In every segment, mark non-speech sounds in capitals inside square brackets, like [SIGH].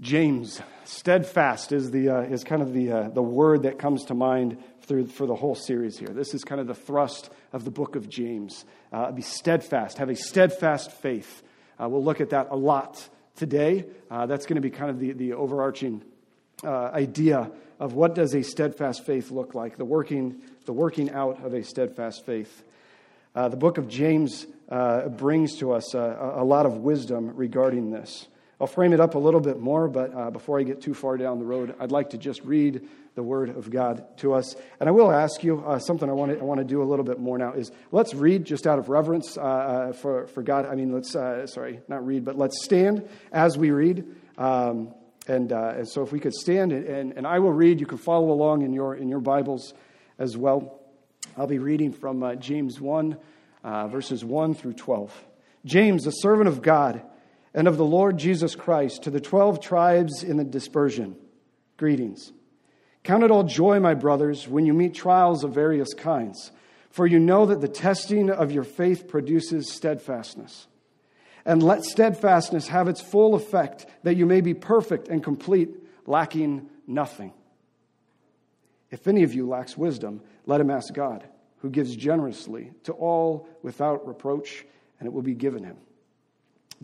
James, steadfast is, the, uh, is kind of the, uh, the word that comes to mind through, for the whole series here. This is kind of the thrust of the book of James. Uh, be steadfast, have a steadfast faith. Uh, we'll look at that a lot today. Uh, that's going to be kind of the, the overarching uh, idea of what does a steadfast faith look like, the working, the working out of a steadfast faith. the book of James brings to us a, a lot of wisdom regarding this. I'll frame it up a little bit more, but uh, before I get too far down the road, I'd like to just read the Word of God to us. And I will ask you uh, something I want, to, I want to do a little bit more now is let's read just out of reverence uh, uh for, for God. I mean, let's, uh, sorry, not read, but let's stand as we read. Um, and, uh, and, so if we could stand, and, and, I will read, you can follow along in your, in your Bibles as well. I'll be reading from James 1, verses 1 through 12. James, a servant of God and of the Lord Jesus Christ to the 12 tribes in the dispersion. Greetings. Count it all joy, my brothers, when you meet trials of various kinds, for you know that the testing of your faith produces steadfastness. And let steadfastness have its full effect, that you may be perfect and complete, lacking nothing. If any of you lacks wisdom, let him ask God, who gives generously to all without reproach, and it will be given him.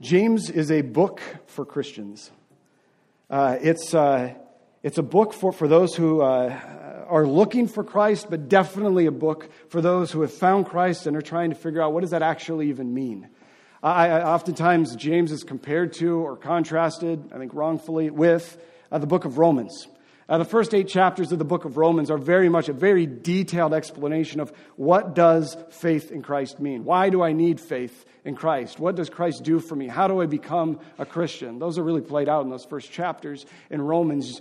James is a book for Christians. Uh, it's, uh, it's a book for, for those who uh, are looking for Christ, but definitely a book for those who have found Christ and are trying to figure out what does that actually even mean. I, I oftentimes, James is compared to or contrasted, I think wrongfully, with uh, the book of Romans. Uh, the first eight chapters of the book of Romans are very much a very detailed explanation of what does faith in Christ mean? Why do I need faith in Christ? What does Christ do for me? How do I become a Christian? Those are really played out in those first chapters in Romans.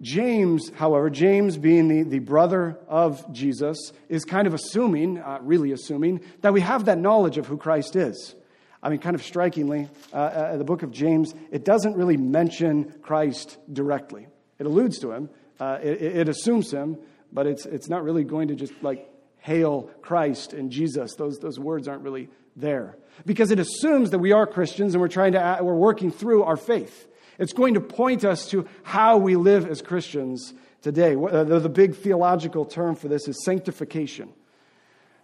James, however, James being the, the brother of Jesus, is kind of assuming, uh, really assuming, that we have that knowledge of who Christ is. I mean, kind of strikingly, uh, uh, the book of James, it doesn't really mention Christ directly. It alludes to him, uh, it, it assumes him, but it's, it's not really going to just like hail Christ and Jesus. Those, those words aren't really there because it assumes that we are Christians and we're trying to we're working through our faith. It's going to point us to how we live as Christians today. Uh, the big theological term for this is sanctification.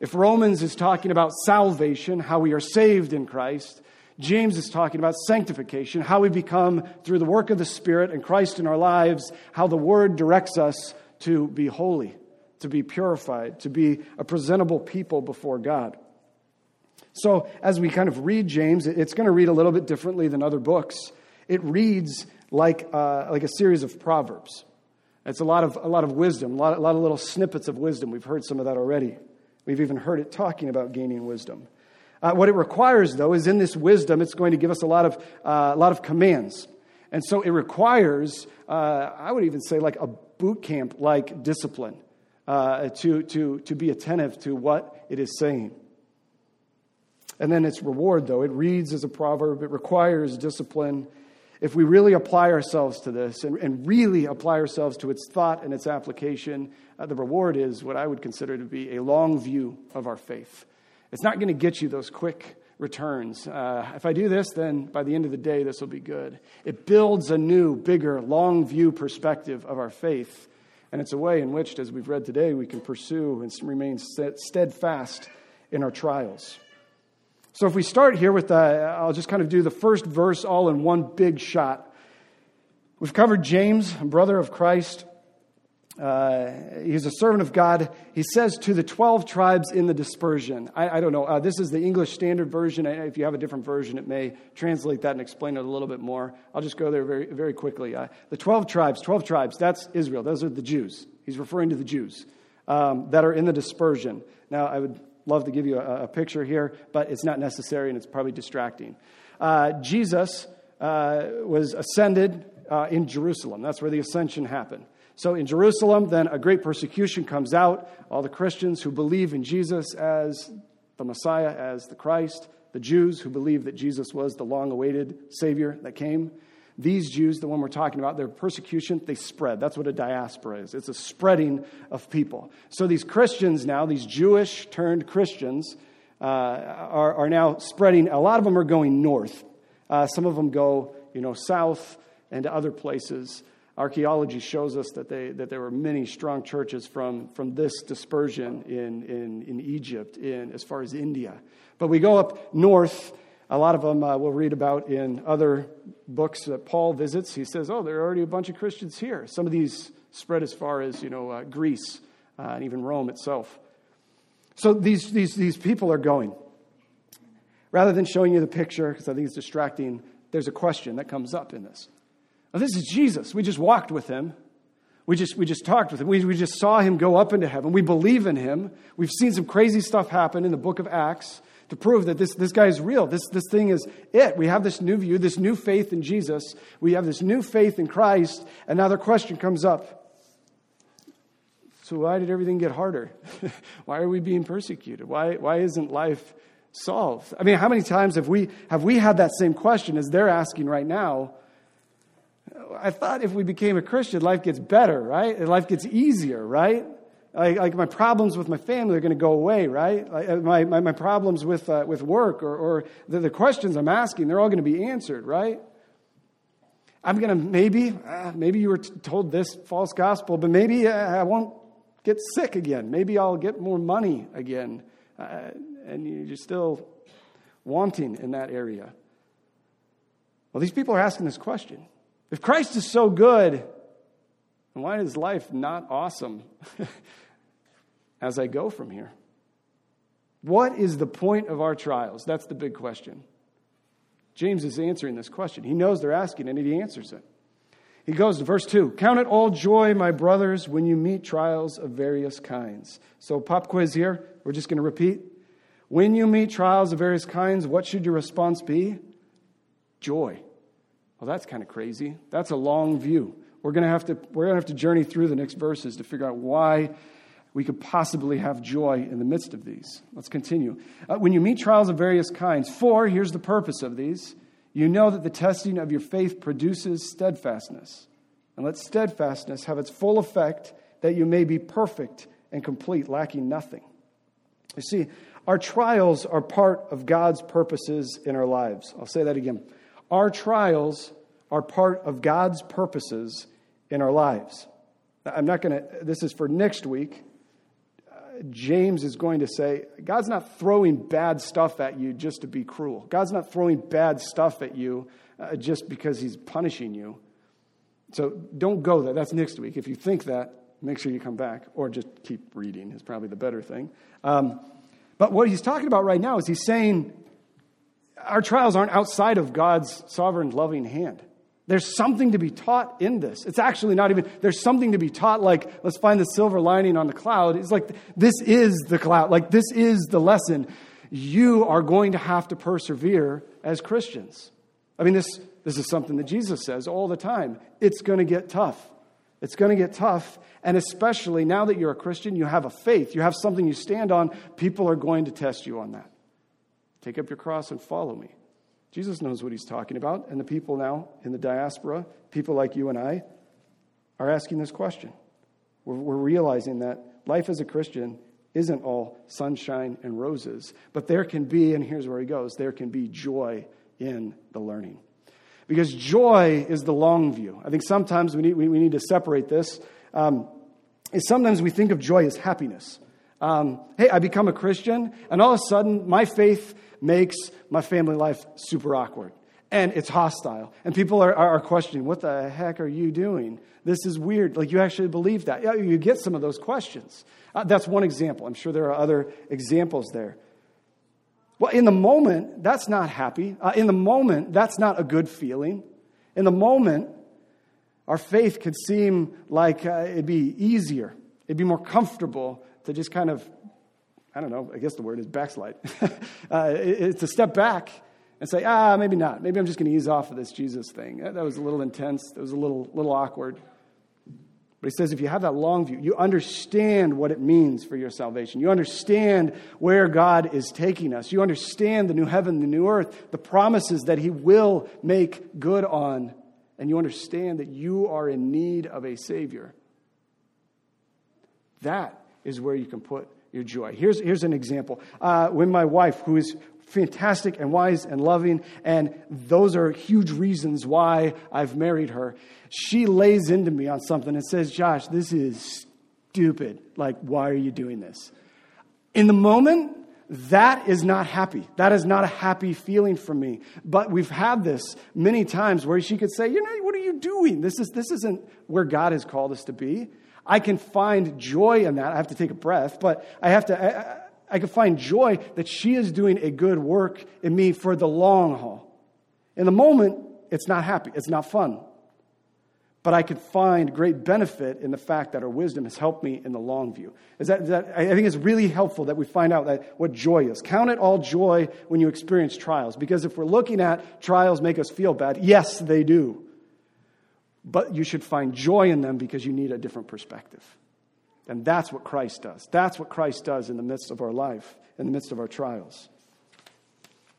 If Romans is talking about salvation, how we are saved in Christ, James is talking about sanctification, how we become through the work of the Spirit and Christ in our lives, how the Word directs us to be holy, to be purified, to be a presentable people before God. So, as we kind of read James, it's going to read a little bit differently than other books. It reads like, uh, like a series of proverbs. It's a lot of, a lot of wisdom, a lot, a lot of little snippets of wisdom. We've heard some of that already. We've even heard it talking about gaining wisdom. Uh, what it requires, though, is in this wisdom, it's going to give us a lot of, uh, a lot of commands. And so it requires, uh, I would even say, like a boot camp like discipline uh, to, to, to be attentive to what it is saying. And then its reward, though, it reads as a proverb, it requires discipline. If we really apply ourselves to this and, and really apply ourselves to its thought and its application, uh, the reward is what I would consider to be a long view of our faith. It's not going to get you those quick returns. Uh, if I do this, then by the end of the day, this will be good. It builds a new, bigger, long view perspective of our faith. And it's a way in which, as we've read today, we can pursue and remain steadfast in our trials. So if we start here with, the, I'll just kind of do the first verse all in one big shot. We've covered James, brother of Christ. Uh, he's a servant of God. He says to the 12 tribes in the dispersion. I, I don't know. Uh, this is the English Standard Version. If you have a different version, it may translate that and explain it a little bit more. I'll just go there very, very quickly. Uh, the 12 tribes, 12 tribes, that's Israel. Those are the Jews. He's referring to the Jews um, that are in the dispersion. Now, I would love to give you a, a, picture here, but it's not necessary and it's probably distracting. Uh, Jesus uh, was ascended uh, in Jerusalem. That's where the ascension happened. So in Jerusalem, then a great persecution comes out. All the Christians who believe in Jesus as the Messiah, as the Christ, the Jews who believe that Jesus was the long awaited Savior that came. These Jews, the one we're talking about, their persecution, they spread. That's what a diaspora is. It's a spreading of people. So these Christians now, these Jewish turned Christians, uh, are, are now spreading. A lot of them are going north. Uh, some of them go, you know, south and to other places archaeology shows us that, they, that there were many strong churches from, from this dispersion in, in, in Egypt, in, as far as India. But we go up north. A lot of them uh, we'll read about in other books that Paul visits. He says, oh, there are already a bunch of Christians here. Some of these spread as far as, you know, uh, Greece uh, and even Rome itself. So these, these, these people are going. Rather than showing you the picture, because I think it's distracting, there's a question that comes up in this. This is Jesus. We just walked with him. We just, we just talked with him. We, we just saw him go up into heaven. We believe in him. We've seen some crazy stuff happen in the book of Acts to prove that this, this guy is real. This, this thing is it. We have this new view, this new faith in Jesus. We have this new faith in Christ. And now the question comes up so, why did everything get harder? [LAUGHS] why are we being persecuted? Why, why isn't life solved? I mean, how many times have we, have we had that same question as they're asking right now? I thought if we became a Christian, life gets better, right? Life gets easier, right? Like, like my problems with my family are going to go away, right? Like uh, my, my, my problems with, uh, with work or, or the, the questions I'm asking, they're all going to be answered, right? I'm going to maybe, uh, maybe you were t- told this false gospel, but maybe uh, I won't get sick again. Maybe I'll get more money again. Uh, and you're still wanting in that area. Well, these people are asking this question. If Christ is so good, then why is life not awesome [LAUGHS] as I go from here? What is the point of our trials? That's the big question. James is answering this question. He knows they're asking it, and he answers it. He goes to verse 2 Count it all joy, my brothers, when you meet trials of various kinds. So, pop quiz here. We're just going to repeat. When you meet trials of various kinds, what should your response be? Joy. Well, that's kind of crazy. That's a long view. We're going to have to we're going to have to journey through the next verses to figure out why we could possibly have joy in the midst of these. Let's continue. Uh, when you meet trials of various kinds, for here's the purpose of these. You know that the testing of your faith produces steadfastness. And let steadfastness have its full effect that you may be perfect and complete, lacking nothing. You see, our trials are part of God's purposes in our lives. I'll say that again. Our trials are part of God's purposes in our lives. I'm not going to, this is for next week. Uh, James is going to say, God's not throwing bad stuff at you just to be cruel. God's not throwing bad stuff at you uh, just because he's punishing you. So don't go there. That's next week. If you think that, make sure you come back or just keep reading, is probably the better thing. Um, but what he's talking about right now is he's saying our trials aren't outside of God's sovereign, loving hand. There's something to be taught in this. It's actually not even, there's something to be taught, like, let's find the silver lining on the cloud. It's like, this is the cloud. Like, this is the lesson. You are going to have to persevere as Christians. I mean, this, this is something that Jesus says all the time. It's going to get tough. It's going to get tough. And especially now that you're a Christian, you have a faith, you have something you stand on, people are going to test you on that. Take up your cross and follow me. Jesus knows what he's talking about, and the people now in the diaspora, people like you and I, are asking this question. We're, we're realizing that life as a Christian isn't all sunshine and roses, but there can be, and here's where he goes there can be joy in the learning. Because joy is the long view. I think sometimes we need, we, we need to separate this. Um, sometimes we think of joy as happiness. Um, hey, I become a Christian, and all of a sudden, my faith makes my family life super awkward. and it's hostile. And people are, are, questioning, what the heck are you doing? This is weird. Like, you actually believe that. Yeah, you get some of those questions. Uh, that's one example. I'm sure there are other examples there. Well, in the moment, that's not happy. Uh, in the moment, that's not a good feeling. In the moment, our faith could seem like uh, it'd be easier, it'd be more comfortable to just kind of, I don't know, I guess the word is backslide. [LAUGHS] uh, it, to step back and say, ah, maybe not. Maybe I'm just going to ease off of this Jesus thing. That was a little intense, that was a little, little awkward. But he says if you have that long view, you understand what it means for your salvation. You understand where God is taking us. You understand the new heaven, the new earth, the promises that he will make good on. And you understand that you are in need of a Savior. That is where you can put your joy. Here's, here's an example. Uh, when my wife, who is fantastic and wise and loving, and those are huge reasons why I've married her. She lays into me on something and says, Josh, this is stupid. Like, why are you doing this? In the moment, that is not happy. That is not a happy feeling for me. But we've had this many times where she could say, you know, what are you doing? This, is, this isn't where God has called us to be. I can find joy in that. I have to take a breath, but I have to. I, I can find joy that she is doing a good work in me for the long haul. In the moment, it's not happy, it's not fun. But I can find great benefit in the fact that her wisdom has helped me in the long view. Is that, that, I think it's really helpful that we find out that what joy is. Count it all joy when you experience trials. Because if we're looking at trials make us feel bad, yes, they do. But you should find joy in them because you need a different perspective. And that's what Christ does. That's what Christ does in the midst of our life, in the midst of our trials.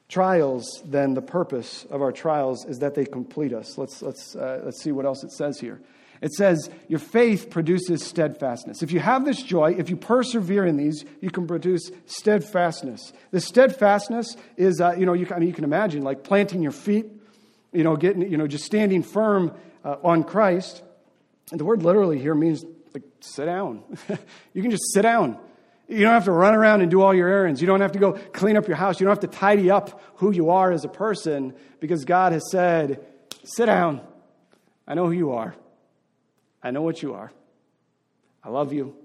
Trials, then, the purpose of our trials is that they complete us. Let's, let's, uh, let's see what else it says here. It says, Your faith produces steadfastness. If you have this joy, if you persevere in these, you can produce steadfastness. The steadfastness is, uh, you know, you, I mean, you can imagine like planting your feet, you know, getting, you know, just standing firm uh, on Christ. And the word literally here means like, sit down. [LAUGHS] you can just sit down. You don't have to run around and do all your errands. You don't have to go clean up your house. You don't have to tidy up who you are as a person because God has said, sit down. I know who you are. I know what you are. I love you.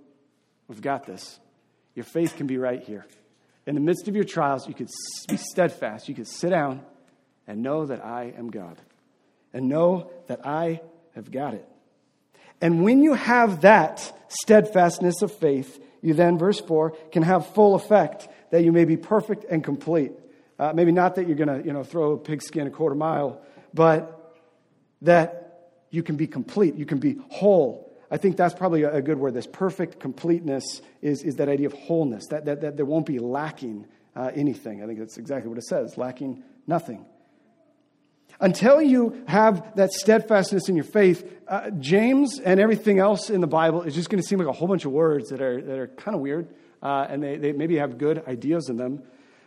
We've got this. Your faith can be right here. In the midst of your trials, you could be steadfast. You could sit down and know that I am God. And know that I have got it. And when you have that steadfastness of faith, you then, verse 4, can have full effect that you may be perfect and complete. Uh, maybe not that you're going to you know, throw a pigskin a quarter mile, but that you can be complete, you can be whole. I think that's probably a, good word. This perfect completeness is, is that idea of wholeness, that, that, that there won't be lacking uh, anything. I think that's exactly what it says lacking nothing. Until you have that steadfastness in your faith, uh, James and everything else in the Bible is just going to seem like a whole bunch of words that are, that are kind of weird, uh, and they, they maybe have good ideas in them.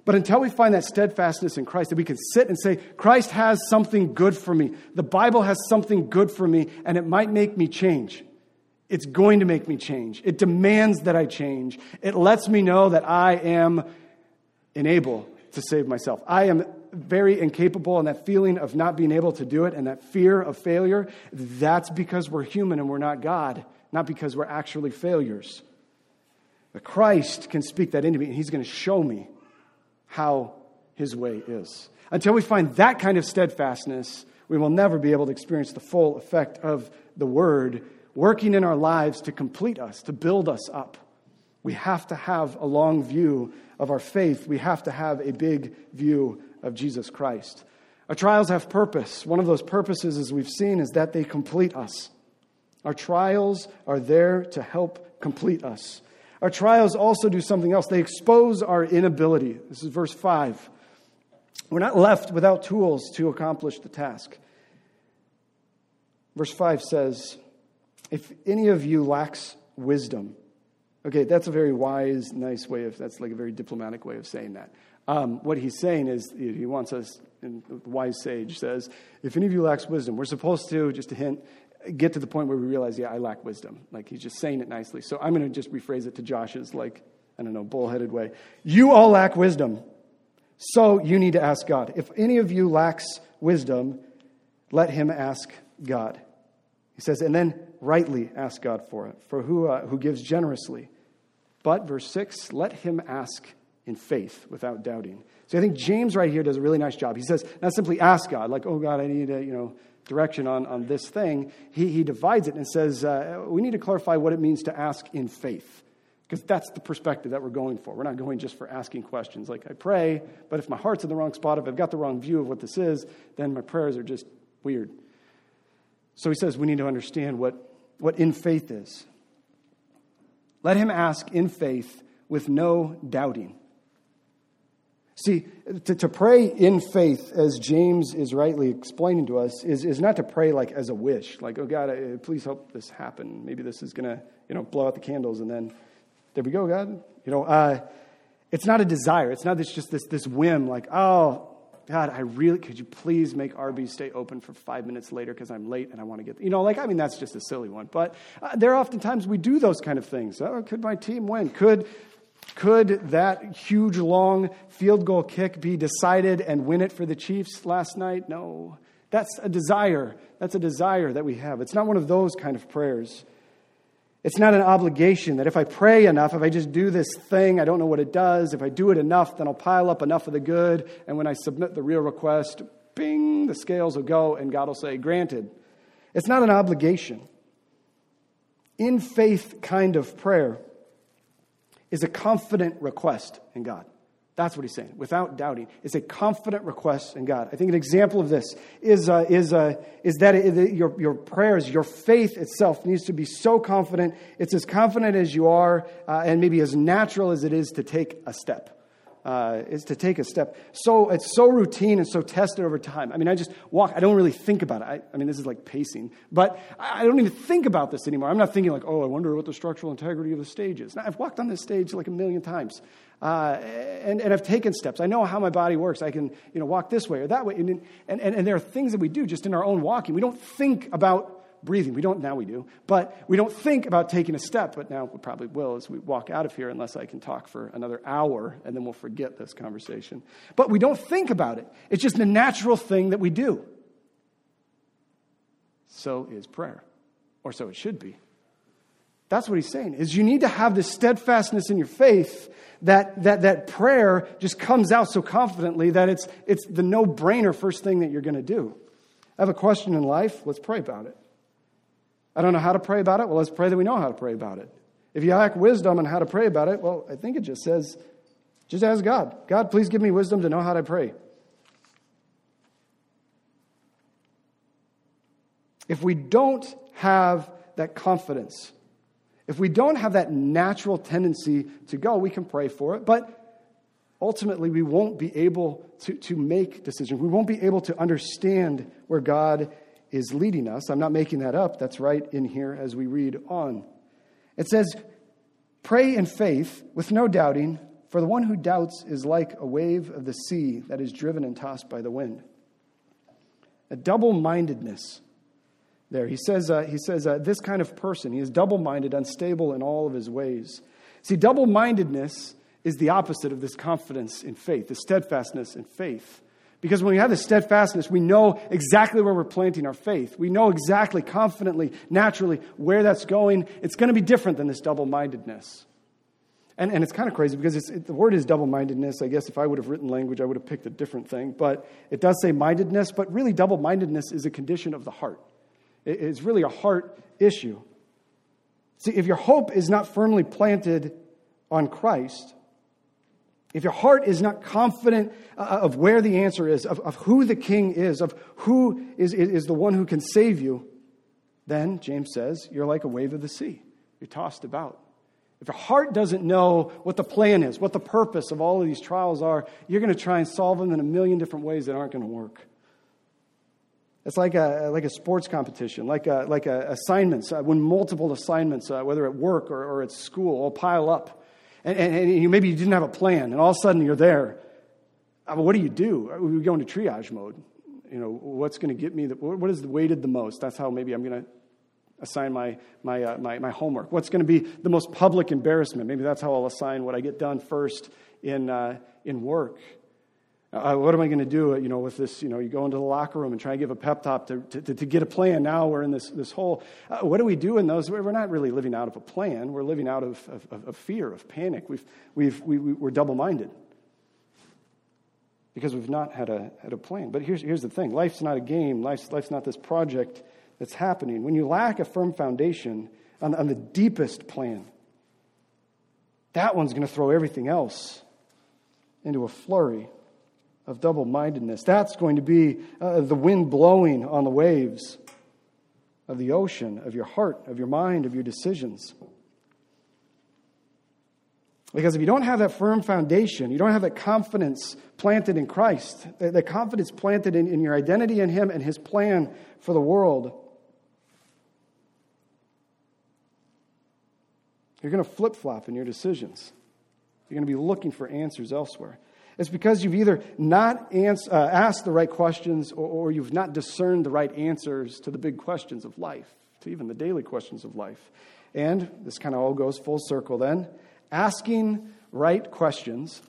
But until we find that steadfastness in Christ, that we can sit and say, Christ has something good for me. The Bible has something good for me, and it might make me change. It's going to make me change. It demands that I change. It lets me know that I am unable to save myself. I am very incapable and that feeling of not being able to do it and that fear of failure, that's because we're human and we're not God, not because we're actually failures. But Christ can speak that into me and he's going to show me how his way is. Until we find that kind of steadfastness, we will never be able to experience the full effect of the word working in our lives to complete us, to build us up. We have to have a long view of our faith. We have to have a big view of Jesus Christ. Our trials have purpose. One of those purposes, as we've seen, is that they complete us. Our trials are there to help complete us. Our trials also do something else. They expose our inability. This is verse 5. We're not left without tools to accomplish the task. Verse 5 says, If any of you lacks wisdom, okay, that's a very wise, nice way of, that's like a very diplomatic way of saying that. Um, what he's saying is, he wants us, and the wise sage says, if any of you lacks wisdom, we're supposed to, just a hint, get to the point where we realize, yeah, I lack wisdom. Like he's just saying it nicely. So I'm going to just rephrase it to Josh's, like, I don't know, bullheaded way. You all lack wisdom. So you need to ask God. If any of you lacks wisdom, let him ask God. He says, and then rightly ask God for it, for who, uh, who gives generously. But, verse 6, let him ask in faith without doubting. So I think James right here does a really nice job. He says, not simply ask God, like, oh God, I need a, you know, direction on, on this thing. He, he divides it and says, uh, we need to clarify what it means to ask in faith. Because that's the perspective that we're going for. We're not going just for asking questions. Like, I pray, but if my heart's in the wrong spot, if I've got the wrong view of what this is, then my prayers are just weird. So he says we need to understand what, what in faith is. Let him ask in faith with no doubting. See, to, to pray in faith, as James is rightly explaining to us, is, is not to pray like as a wish, like, oh God, please help this happen. Maybe this is going to, you know, blow out the candles and then there we go, God. You know, uh, it's not a desire. It's not this, just this, this whim, like, oh, God, I really, could you please make Arby's stay open for five minutes later because I'm late and I want to get, you know, like, I mean, that's just a silly one. But uh, there are oftentimes we do those kind of things. Oh, could my team win? Could, could that huge, long field goal kick be decided and win it for the Chiefs last night? No. That's a desire. That's a desire that we have. It's not one of those kind of prayers. It's not an obligation that if I pray enough, if I just do this thing, I don't know what it does. If I do it enough, then I'll pile up enough of the good. And when I submit the real request, bing, the scales will go and God will say, granted. It's not an obligation. In faith kind of prayer is a confident request in God. That's what he's saying, without doubting. It's a confident request in God. I think an example of this is, uh, is, uh, is that it, your, your prayers, your faith itself needs to be so confident. It's as confident as you are, uh, and maybe as natural as it is to take a step uh, is to take a step. So it's so routine and so tested over time. I mean, I just walk. I don't really think about it. I, I mean, this is like pacing, but I don't even think about this anymore. I'm not thinking like, oh, I wonder what the structural integrity of the stage is. Now, I've walked on this stage like a million times, uh, and, and I've taken steps. I know how my body works. I can, you know, walk this way or that way. And, and, and there are things that we do just in our own walking. We don't think about breathing. We don't, now we do, but we don't think about taking a step, but now we probably will as we walk out of here, unless I can talk for another hour and then we'll forget this conversation. But we don't think about it. It's just a natural thing that we do. So is prayer, or so it should be. That's what he's saying is you need to have this steadfastness in your faith that, that, that prayer just comes out so confidently that it's, it's the no-brainer first thing that you're going to do. I have a question in life. Let's pray about it. I don't know how to pray about it. Well, let's pray that we know how to pray about it. If you lack wisdom on how to pray about it, well, I think it just says, just ask God. God, please give me wisdom to know how to pray. If we don't have that confidence, if we don't have that natural tendency to go, we can pray for it, but ultimately we won't be able to, to make decisions. We won't be able to understand where God is leading us. I'm not making that up. That's right in here as we read on. It says, Pray in faith with no doubting, for the one who doubts is like a wave of the sea that is driven and tossed by the wind. A double mindedness there. He says, uh, he says uh, this kind of person, he is double minded, unstable in all of his ways. See, double mindedness is the opposite of this confidence in faith, the steadfastness in faith. Because when we have this steadfastness, we know exactly where we're planting our faith. We know exactly, confidently, naturally where that's going. It's going to be different than this double mindedness. And, and it's kind of crazy because it, the word is double mindedness. I guess if I would have written language, I would have picked a different thing. But it does say mindedness, but really, double mindedness is a condition of the heart. It, it's really a heart issue. See, if your hope is not firmly planted on Christ, if your heart is not confident uh, of where the answer is, of, of who the king is, of who is, is the one who can save you, then, James says, you're like a wave of the sea. You're tossed about. If your heart doesn't know what the plan is, what the purpose of all of these trials are, you're going to try and solve them in a million different ways that aren't going to work. It's like a, like a sports competition, like, a, like a assignments, uh, when multiple assignments, uh, whether at work or, or at school, all pile up and, and, and you, maybe you didn't have a plan, and all of a sudden you're there. I uh, mean, what do you do? We go into triage mode. You know, what's going to get me? The, what is weighted the most? That's how maybe I'm going to assign my, my, uh, my, my, homework. What's going to be the most public embarrassment? Maybe that's how I'll assign what I get done first in, uh, in work. Uh, what am I going to do, you know, with this, you know, you go into the locker room and try to give a pep talk to, to, to get a plan. Now we're in this, this hole. Uh, what do we do in those? We're not really living out of a plan. We're living out of, of, of fear, of panic. We've, we've, we, we're double-minded because we've not had a, had a plan. But here's, here's the thing. Life's not a game. Life's, life's not this project that's happening. When you lack a firm foundation on, on the deepest plan, that one's going to throw everything else into a flurry of double mindedness. That's going to be uh, the wind blowing on the waves of the ocean, of your heart, of your mind, of your decisions. Because if you don't have that firm foundation, you don't have that confidence planted in Christ, that, that confidence planted in, in your identity in Him and His plan for the world, you're going to flip flop in your decisions. You're going to be looking for answers elsewhere. It's because you've either not ans- uh, asked the right questions or, or you've not discerned the right answers to the big questions of life, to even the daily questions of life. And this kind of all goes full circle then. Asking right questions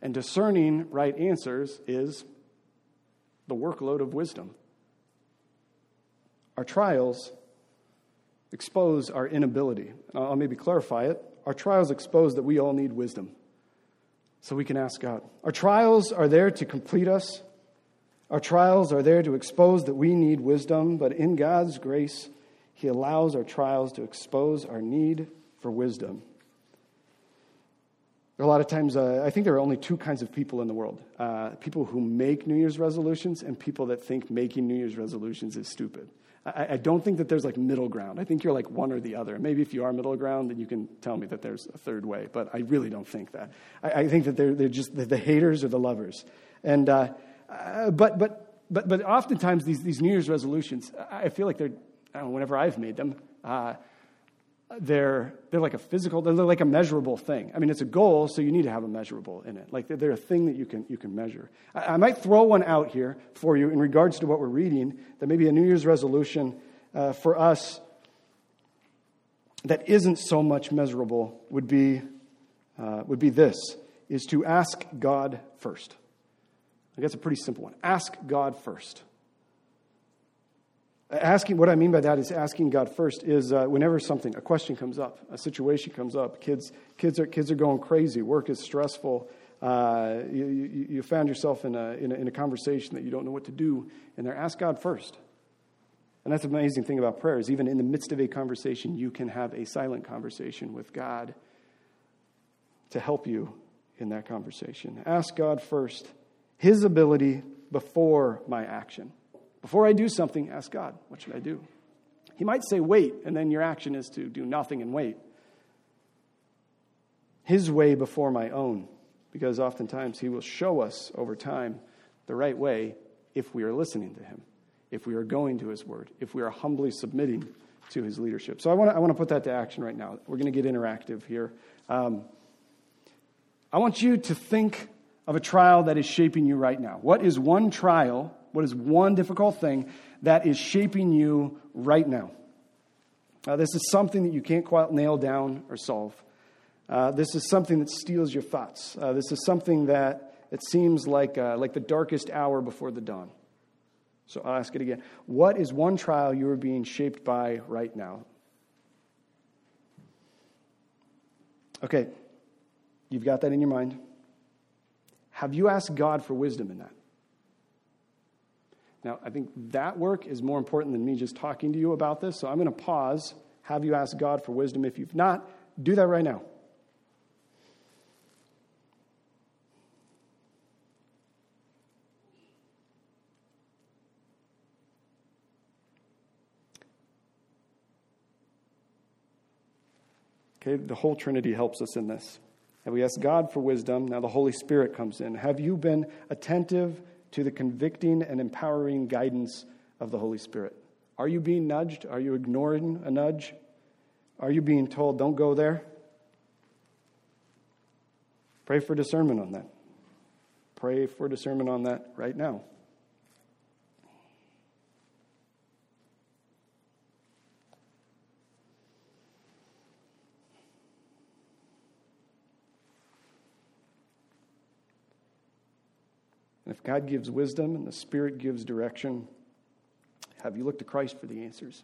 and discerning right answers is the workload of wisdom. Our trials expose our inability. I'll maybe clarify it. Our trials expose that we all need wisdom so we can ask God. Our trials are there to complete us. Our trials are there to expose that we need wisdom, but in God's grace, He allows our trials to expose our need for wisdom. There are a lot of times, uh, I think there are only two kinds of people in the world uh, people who make New Year's resolutions and people that think making New Year's resolutions is stupid. I, I, don't think that there's like middle ground. I think you're like one or the other. Maybe if you are middle ground, then you can tell me that there's a third way. But I really don't think that. I, I think that they're, they're just the, the, haters or the lovers. And, uh, uh, but, but, but, but oftentimes these, these New Year's resolutions, I feel like they're, know, whenever I've made them, uh, they're, they're like a physical, they're like a measurable thing. I mean, it's a goal, so you need to have a measurable in it. Like they're, a thing that you can, you can measure. I, I, might throw one out here for you in regards to what we're reading, that maybe a New Year's resolution uh, for us that isn't so much measurable would be, uh, would be this, is to ask God first. I guess a pretty simple one. Ask God first. Asking, what I mean by that is asking God first is uh, whenever something, a question comes up, a situation comes up, kids, kids, are, kids are going crazy, work is stressful, uh, you, you, you, found yourself in a, in, a, in a conversation that you don't know what to do, and there, ask God first. And that's the amazing thing about prayer is even in the midst of a conversation, you can have a silent conversation with God to help you in that conversation. Ask God first, His ability before my action. Before I do something, ask God, what should I do? He might say, wait, and then your action is to do nothing and wait. His way before my own, because oftentimes He will show us over time the right way if we are listening to Him, if we are going to His Word, if we are humbly submitting to His leadership. So I want to, I want to put that to action right now. We're going to get interactive here. Um, I want you to think of a trial that is shaping you right now. What is one trial what is one difficult thing that is shaping you right now? Uh, this is something that you can't quite nail down or solve. Uh, this is something that steals your thoughts. Uh, this is something that it seems like, uh, like the darkest hour before the dawn. So I'll ask it again. What is one trial you are being shaped by right now? Okay, you've got that in your mind. Have you asked God for wisdom in that? Now, I think that work is more important than me just talking to you about this. So I'm going to pause, have you ask God for wisdom. If you've not, do that right now. Okay, the whole Trinity helps us in this. And we ask God for wisdom. Now the Holy Spirit comes in. Have you been attentive to the convicting and empowering guidance of the Holy Spirit. Are you being nudged? Are you ignoring a nudge? Are you being told, don't go there? Pray for discernment on that. Pray for discernment on that right now. If God gives wisdom and the Spirit gives direction, have you looked to Christ for the answers?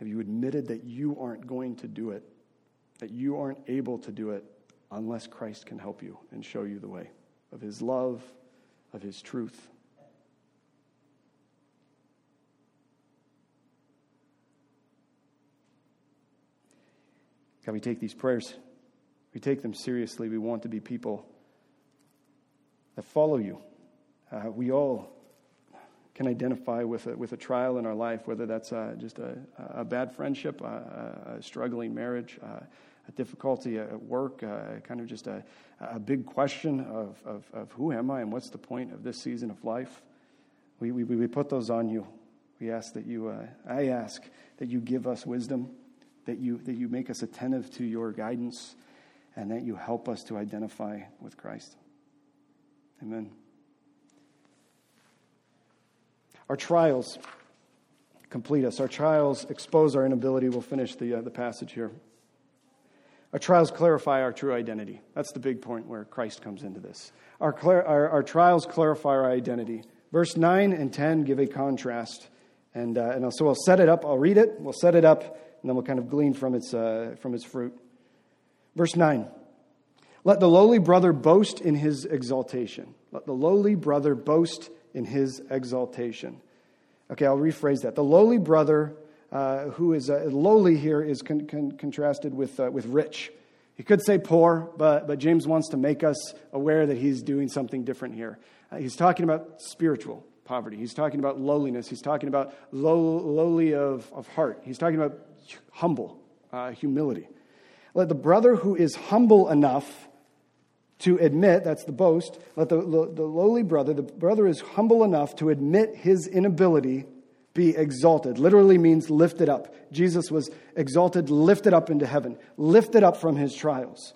Have you admitted that you aren't going to do it, that you aren't able to do it unless Christ can help you and show you the way of His love, of His truth? God, we take these prayers, we take them seriously. We want to be people that follow you. Uh, we all can identify with a, with a trial in our life, whether that's uh, just a, a, bad friendship, a, a struggling marriage, uh, a difficulty at work, uh, kind of just a, a big question of, of, of, who am I and what's the point of this season of life. We, we, we put those on you. We ask that you, uh, I ask that you give us wisdom, that you, that you make us attentive to your guidance, and that you help us to identify with Christ. Amen. Our trials complete us. Our trials expose our inability. We'll finish the, uh, the passage here. Our trials clarify our true identity. That's the big point where Christ comes into this. Our, our, our trials clarify our identity. Verse 9 and 10 give a contrast. And, uh, and so we'll set it up. I'll read it. We'll set it up, and then we'll kind of glean from its, uh, from its fruit. Verse 9 Let the lowly brother boast in his exaltation. Let the lowly brother boast in his exaltation. Okay, I'll rephrase that. The lowly brother, uh, who is uh, lowly here, is con- con- contrasted with, uh, with rich. He could say poor, but, but James wants to make us aware that he's doing something different here. Uh, he's talking about spiritual poverty. He's talking about lowliness. He's talking about low, lowly of, of heart. He's talking about humble, uh, humility. Let the brother who is humble enough to admit, that's the boast, let the, the lowly brother, the brother is humble enough to admit his inability be exalted. Literally means lifted up. Jesus was exalted, lifted up into heaven, lifted up from his trials.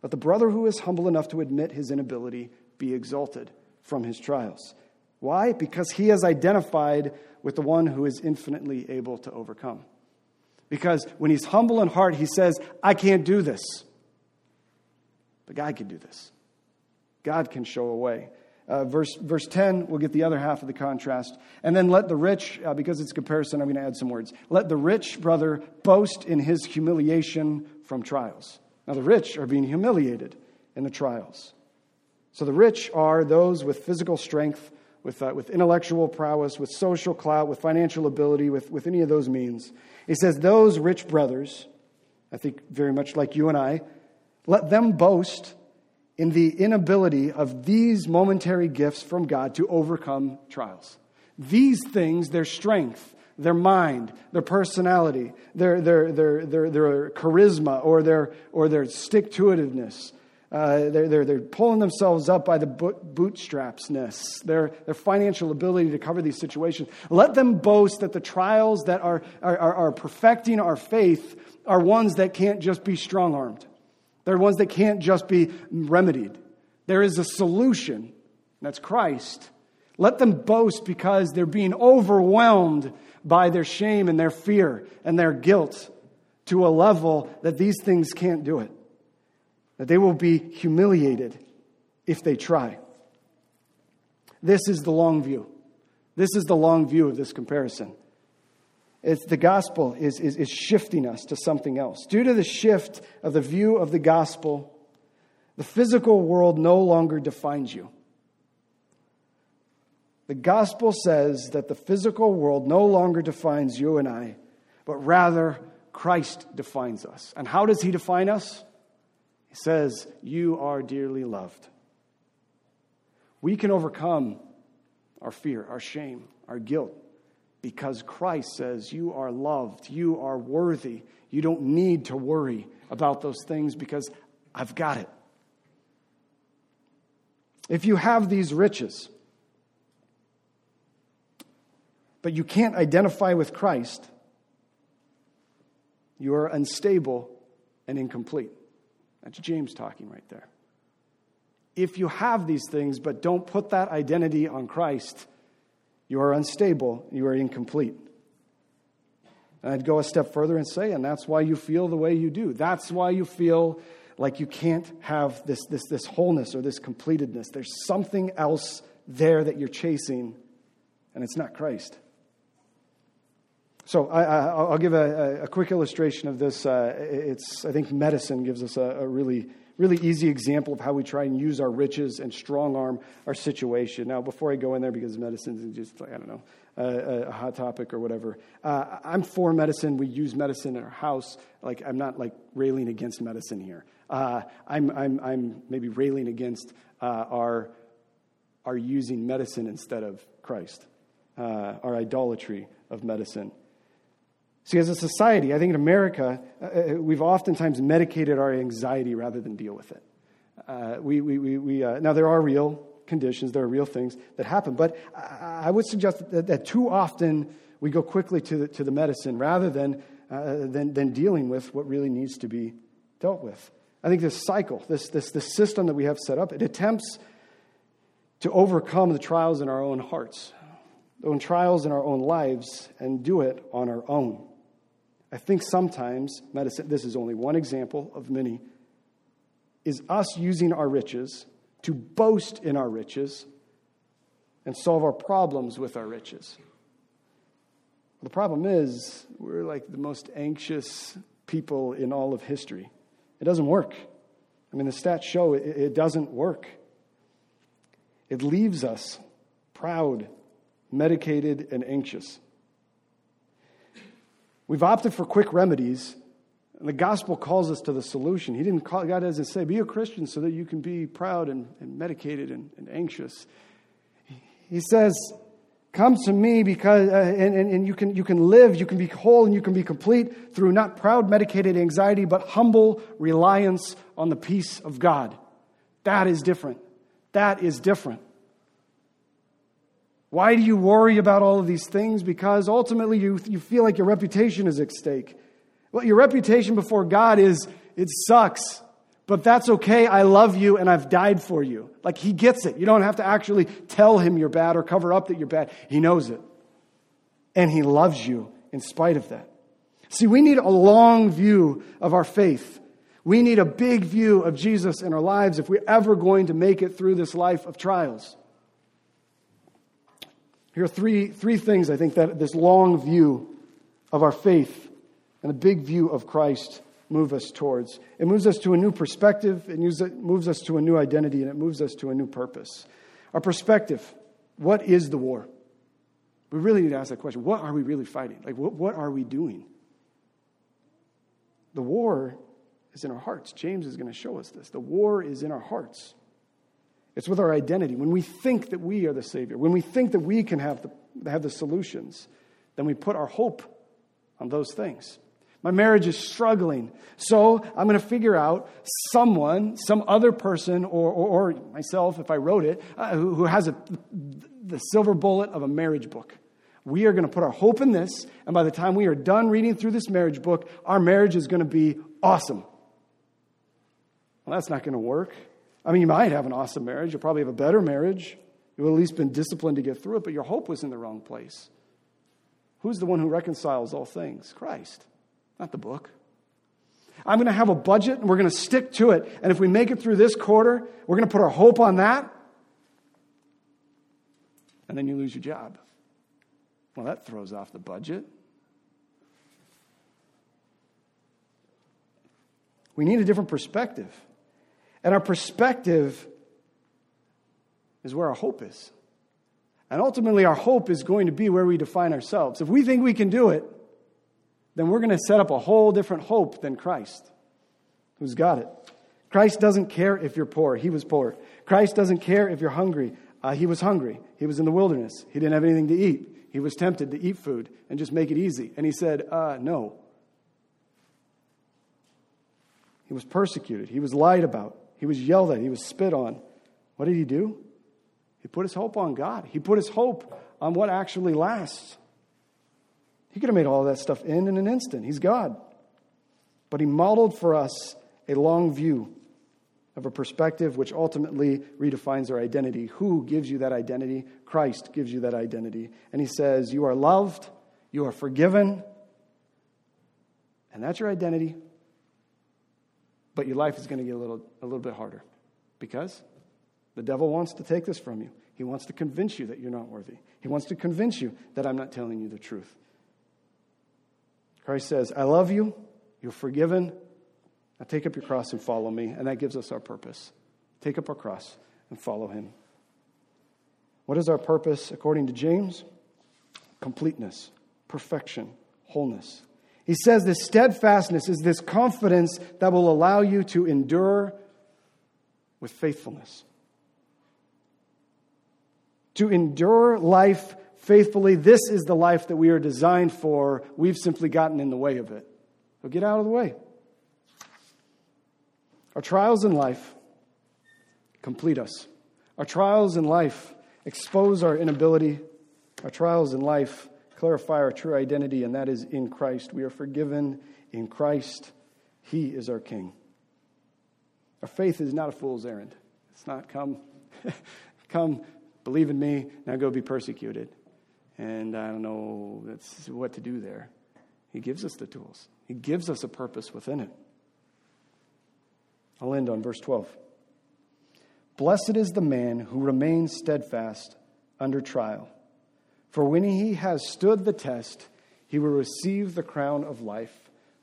But the brother who is humble enough to admit his inability be exalted from his trials. Why? Because he has identified with the one who is infinitely able to overcome. Because when he's humble in heart, he says, I can't do this. But God can do this. God can show a way. Uh, verse, verse 10, we'll get the other half of the contrast. And then let the rich, uh, because it's comparison, I'm going to add some words. Let the rich brother boast in his humiliation from trials. Now, the rich are being humiliated in the trials. So the rich are those with physical strength, with, uh, with intellectual prowess, with social clout, with financial ability, with, with any of those means. He says, Those rich brothers, I think very much like you and I, let them boast in the inability of these momentary gifts from God to overcome trials. These things, their strength, their mind, their personality, their, their, their, their, their charisma, or their, or their stick to itiveness, uh, they're, they're, they're pulling themselves up by the bootstrapsness, their, their financial ability to cover these situations. Let them boast that the trials that are, are, are perfecting our faith are ones that can't just be strong armed. They're ones that can't just be remedied. There is a solution, and that's Christ. Let them boast because they're being overwhelmed by their shame and their fear and their guilt to a level that these things can't do it. That they will be humiliated if they try. This is the long view. This is the long view of this comparison. It's the gospel is, is, is shifting us to something else. Due to the shift of the view of the gospel, the physical world no longer defines you. The gospel says that the physical world no longer defines you and I, but rather Christ defines us. And how does he define us? He says, You are dearly loved. We can overcome our fear, our shame, our guilt because Christ says, You are loved, you are worthy. You don't need to worry about those things because I've got it. If you have these riches, but you can't identify with Christ, you are unstable and incomplete. That's James talking right there. If you have these things, but don't put that identity on Christ, you are unstable, you are incomplete. And I'd go a step further and say, and that's why you feel the way you do. That's why you feel like you can't have this, this, this wholeness or this completedness. There's something else there that you're chasing, and it's not Christ. So I, will give a, a, quick illustration of this. Uh, it's, I think medicine gives us a, a, really, really easy example of how we try and use our riches and strong arm our situation. Now, before I go in there, because medicine is just, like, I don't know, a, a hot topic or whatever, uh, I'm for medicine. We use medicine in our house. Like, I'm not like railing against medicine here. Uh, I'm, I'm, I'm maybe railing against uh, our, our using medicine instead of Christ, uh, our idolatry of medicine. See, as a society, I think in America, uh, uh, we've oftentimes medicated our anxiety rather than deal with it. Uh, we, we, we, we uh, now, there are real conditions, there are real things that happen, but I, I would suggest that, that, too often we go quickly to the, to the medicine rather than, uh, than, than dealing with what really needs to be dealt with. I think this cycle, this, this, this system that we have set up, it attempts to overcome the trials in our own hearts, the own trials in our own lives, and do it on our own. I think sometimes medicine, this is only one example of many, is us using our riches to boast in our riches and solve our problems with our riches. The problem is, we're like the most anxious people in all of history. It doesn't work. I mean, the stats show it, it doesn't work. It leaves us proud, medicated, and anxious. We've opted for quick remedies, and the gospel calls us to the solution. He didn't call, God doesn't say, be a Christian so that you can be proud and, and medicated and, and anxious. He says, come to me because, uh, and, and, and you, can, you can live, you can be whole, and you can be complete through not proud, medicated anxiety, but humble reliance on the peace of God. That is different. That is different. Why do you worry about all of these things? Because ultimately you, you feel like your reputation is at stake. Well, your reputation before God is it sucks, but that's okay. I love you and I've died for you. Like he gets it. You don't have to actually tell him you're bad or cover up that you're bad. He knows it. And he loves you in spite of that. See, we need a long view of our faith. We need a big view of Jesus in our lives if we're ever going to make it through this life of trials. Here are three, three things I think that this long view of our faith and a big view of Christ move us towards. It moves us to a new perspective, it moves us to a new identity, and it moves us to a new purpose. Our perspective what is the war? We really need to ask that question. What are we really fighting? Like, what, what are we doing? The war is in our hearts. James is going to show us this. The war is in our hearts. It's with our identity. When we think that we are the Savior, when we think that we can have the, have the solutions, then we put our hope on those things. My marriage is struggling, so I'm going to figure out someone, some other person, or, or, or myself, if I wrote it, uh, who, who has a, the silver bullet of a marriage book. We are going to put our hope in this, and by the time we are done reading through this marriage book, our marriage is going to be awesome. Well, that's not going to work. I mean, you might have an awesome marriage. You'll probably have a better marriage. You'll at least been disciplined to get through it, but your hope was in the wrong place. Who's the one who reconciles all things? Christ, not the book. I'm going to have a budget and we're going to stick to it. And if we make it through this quarter, we're going to put our hope on that. And then you lose your job. Well, that throws off the budget. We need a different perspective. And our perspective is where our hope is. And ultimately, our hope is going to be where we define ourselves. If we think we can do it, then we're going to set up a whole different hope than Christ, who's got it. Christ doesn't care if you're poor. He was poor. Christ doesn't care if you're hungry. Uh, he was hungry. He was in the wilderness. He didn't have anything to eat. He was tempted to eat food and just make it easy. And he said, uh, No. He was persecuted. He was lied about. He was yelled at. He was spit on. What did he do? He put his hope on God. He put his hope on what actually lasts. He could have made all that stuff end in an instant. He's God. But he modeled for us a long view of a perspective which ultimately redefines our identity. Who gives you that identity? Christ gives you that identity. And he says, You are loved, you are forgiven, and that's your identity. But your life is going to get a little, a little bit harder because the devil wants to take this from you. He wants to convince you that you're not worthy. He wants to convince you that I'm not telling you the truth. Christ says, I love you, you're forgiven. Now take up your cross and follow me. And that gives us our purpose. Take up our cross and follow him. What is our purpose according to James? Completeness, perfection, wholeness. He says this steadfastness is this confidence that will allow you to endure with faithfulness. To endure life faithfully, this is the life that we are designed for. We've simply gotten in the way of it. So get out of the way. Our trials in life complete us. Our trials in life expose our inability. Our trials in life clarify our true identity, and that is in Christ. We are forgiven in Christ. He is our King. Our faith is not a fool's errand. It's not come, [LAUGHS] come, believe in me, now go be persecuted. And I don't know that's what to do there. He gives us the tools, He gives us a purpose within it. I'll end on verse 12. Blessed is the man who remains steadfast under trial. For when he has stood the test, he will receive the crown of life,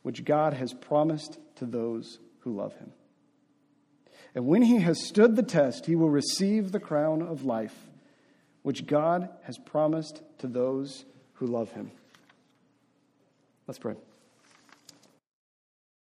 which God has promised to those who love him. And when he has stood the test, he will receive the crown of life, which God has promised to those who love him. Let's pray.